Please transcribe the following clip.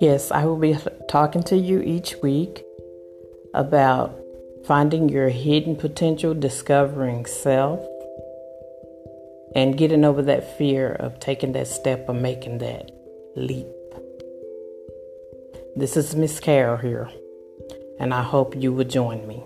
Yes, I will be talking to you each week about finding your hidden potential, discovering self, and getting over that fear of taking that step or making that leap. This is Miss Carol here, and I hope you will join me.